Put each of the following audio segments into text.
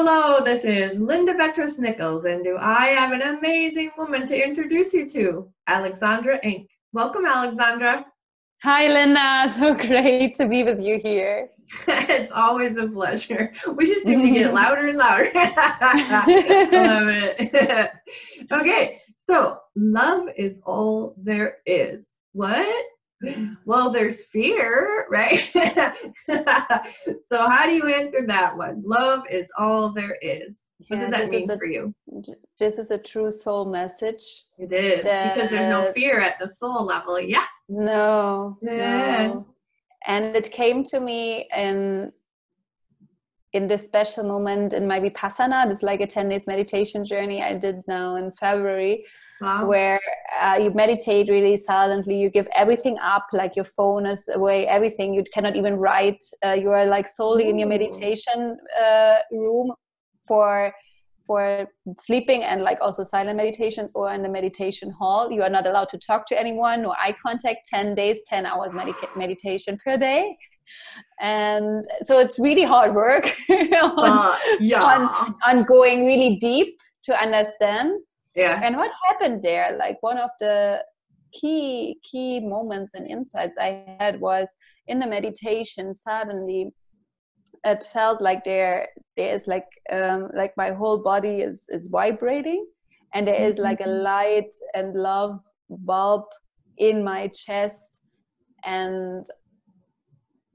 Hello, this is Linda Betros Nichols, and do I have an amazing woman to introduce you to? Alexandra Inc. Welcome, Alexandra. Hi, Linda. So great to be with you here. it's always a pleasure. We just seem to get louder and louder. Love it. okay, so love is all there is. What? Well, there's fear, right? so, how do you answer that one? Love is all there is. What Yeah, does that mean a- for you? This is a true soul message. It is because there's no fear at the soul level. Yeah. No, Yeah. no. And it came to me in in this special moment in my vipassana. This like a 10 days meditation journey I did now in February. Wow. where uh, you meditate really silently you give everything up like your phone is away everything. You cannot even write uh, you are like solely in your meditation uh, room for for sleeping and like also silent meditations or in the meditation hall. You are not allowed to talk to anyone no eye contact 10 days 10 hours medica- meditation per day. And so it's really hard work on, Uh, yeah. on on going really deep to understand yeah. and what happened there like one of the key key moments and insights i had was in the meditation suddenly it felt like there there is like um like my whole body is is vibrating and there is like a Mhm. light and love bulb in my chest and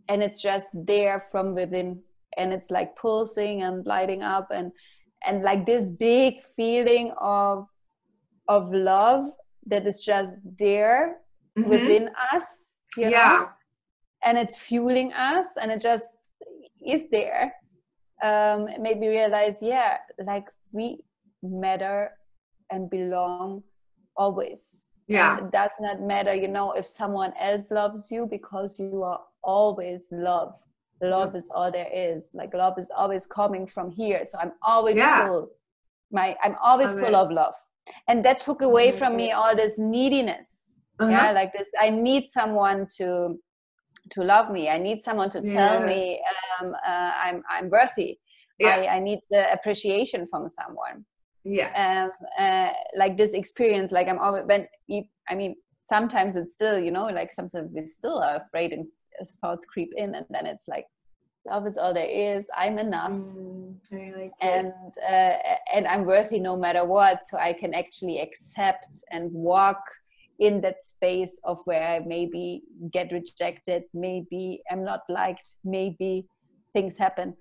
and it's just there from within and it's like pulsing and lighting up and and like this big feeling of of love that is just there Mhm. within us you know? Yeah. and it's fueling us and it just is there. Um it made me realize yeah like we matter and belong always. Yeah. and it does not matter you know if someone else loves you because you are always love. Love is all there is. Like love is always coming from here. So i'm always Yeah. full. My i'm always full of love and that took away from me all this neediness Uh-huh. yeah like this i need someone to to love me i need someone to tell me um, uh, i'm i'm worthy Yeah. I, I need the appreciation from someone Yeah. um, uh, like this experience like i'm always when i mean sometimes it's still you know like sometimes we still are afraid and thoughts creep in and then it's like love is all there is. I'm enough. Mm, like and uh, and i'm worthy no matter what. So i can actually accept and walk in that space of where i maybe get rejected maybe i'm not liked maybe things happen.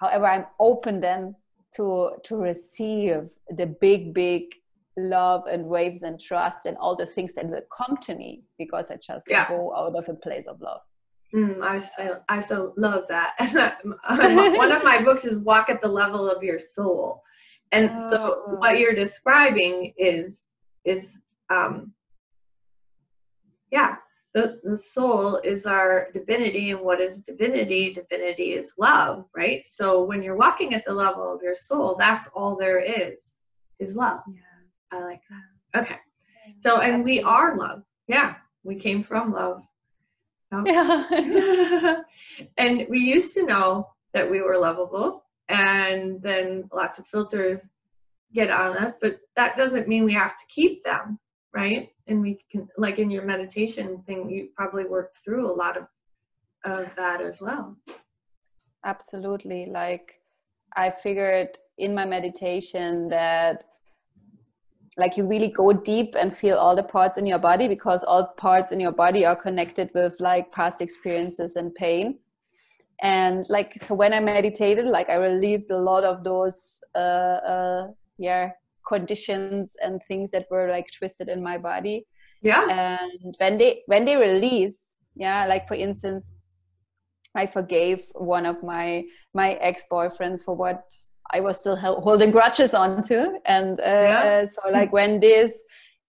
However i'm open then to to receive the big big love and waves and trust and all the things that will come to me because i just Yeah. go out of a place of love Mm, I so I so love that. One of my books is Walk at the Level of Your Soul, and so Oh. what you're describing is is um yeah the the soul is our divinity, and what is divinity? Divinity is love, right? So when you're walking at the level of your soul, that's all there is is love. Yeah. I like that. Okay, so and we are love. Yeah, we came from love. Yep. yeah. And we used to know that we were lovable and then lots of filters get on us but that doesn't mean we have to keep them right? And we can like in your meditation thing you probably worked through a lot of of that as well. Absolutely. Like i figured in my meditation that like you really go deep and feel all the parts in your body because all parts in your body are connected with like past experiences and pain. And like so when i meditated like i released a lot of those uh, uh yeah conditions and things that were like twisted in my body. Yeah. And when they when they release yeah like for instance i forgave one of my my ex-boyfriends for what i was still holding grudges on to and uh, Yeah. uh, so like when this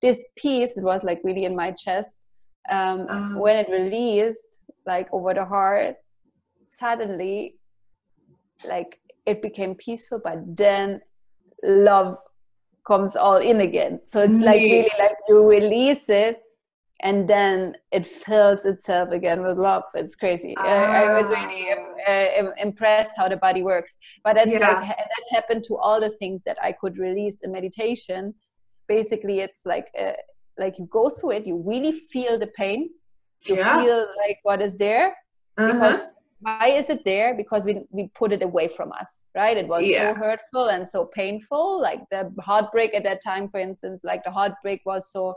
this piece it was like really in my chest um Um. when it released like over the heart suddenly like it became peaceful but then love comes all in again so it's like really like you release it and then it fills itself again with love it's crazy I, I was really Ah. Uh, impressed how the body works but that's yeah. like that happened to all the things that i could release in meditation basically it's like uh, like you go through it you really feel the pain you yeah. feel like what is there uh-huh. because why is it there because we we put it away from us right it was yeah. so hurtful and so painful like the heartbreak at that time for instance like the heartbreak was so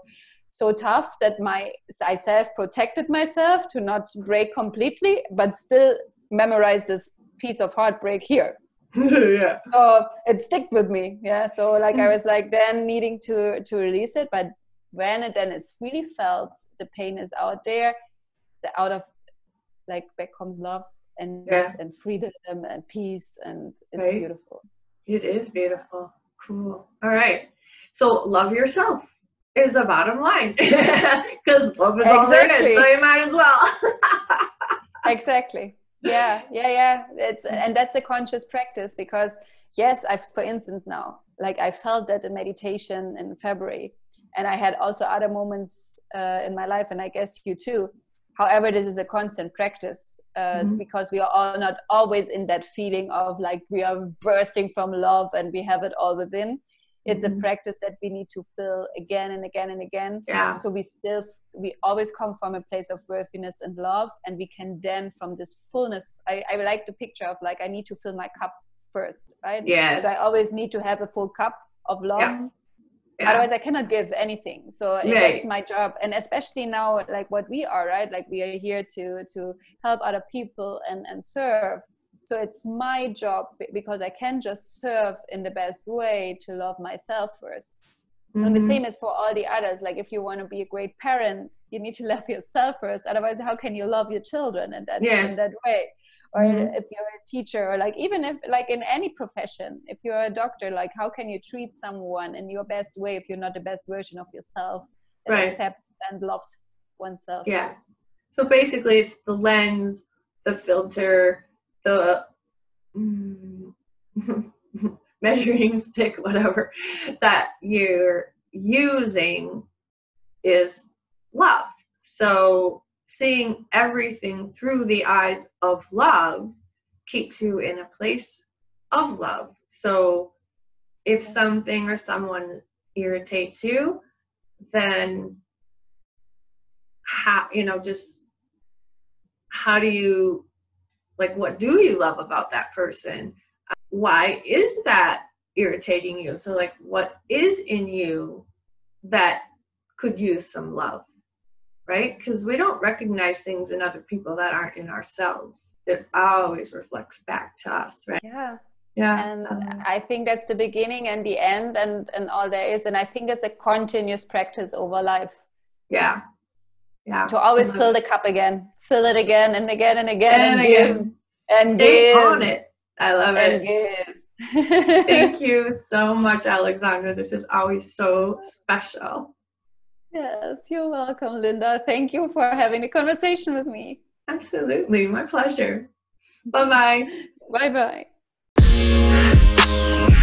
so tough that my I self protected myself to not break completely, but still memorize this piece of heartbreak here. yeah. So it stick with me. Yeah. So like I mm. was like then needing to to release it, but when it then is really felt, the pain is out there, the out of like back comes love and yeah. and freedom and peace and it's right. beautiful. It is beautiful. Cool. All right. So love yourself is the bottom line because love is exactly. all there is so you might as well exactly yeah yeah yeah. It's and that's a conscious practice because yes i've for instance now like i felt that in meditation in february and i had also other moments uh, in my life and i guess you too. However this is a constant practice uh, mm-hmm. because we are all not always in that feeling of like we are bursting from love and we have it all within it's mm-hmm. a practice that we need to fill again and again and again yeah so we still we always come from a place of worthiness and love and we can then from this fullness i, I like the picture of like i need to fill my cup first right yes so i always need to have a full cup of love yeah. Yeah. otherwise i cannot give anything so right. that's my job and especially now like what we are right like we are here to to help other people and and serve so it's my job because i can just serve in the best way to love myself 1st mm-hmm. and the mm-hmm. same is for all the others like if you want to be a great parent you need to love yourself first otherwise how can you love your children in that yeah. in that way or mm-hmm. if you're a teacher or like even if like in any profession if you're a doctor like how can you treat someone in your best way if you're not the best version of yourself that right. accepts and loves oneself yeah so basically it's the lens the filter the mm, measuring stick, whatever, that you're using is love. So seeing everything through the eyes of love keeps you in a place of love. So if something or someone irritates you, then how you know just how do you like, what do you love about that person? Why is that irritating you? So, like, what is in you that could use some love? Right? Because we don't recognize things in other people that aren't in ourselves. It always reflects back to us, right? Yeah yeah and um, i think that's the beginning and the end and and all there is and i think it's a continuous practice over life yeah yeah. To always fill the cup again. Fill it again and again and again and, and again. give, and Stay give. on it. I love and it. give. thank you so much alexandra. This is always so special. Yes you're welcome linda. Thank you for having a conversation with me. Absolutely. My pleasure. Bye bye bye bye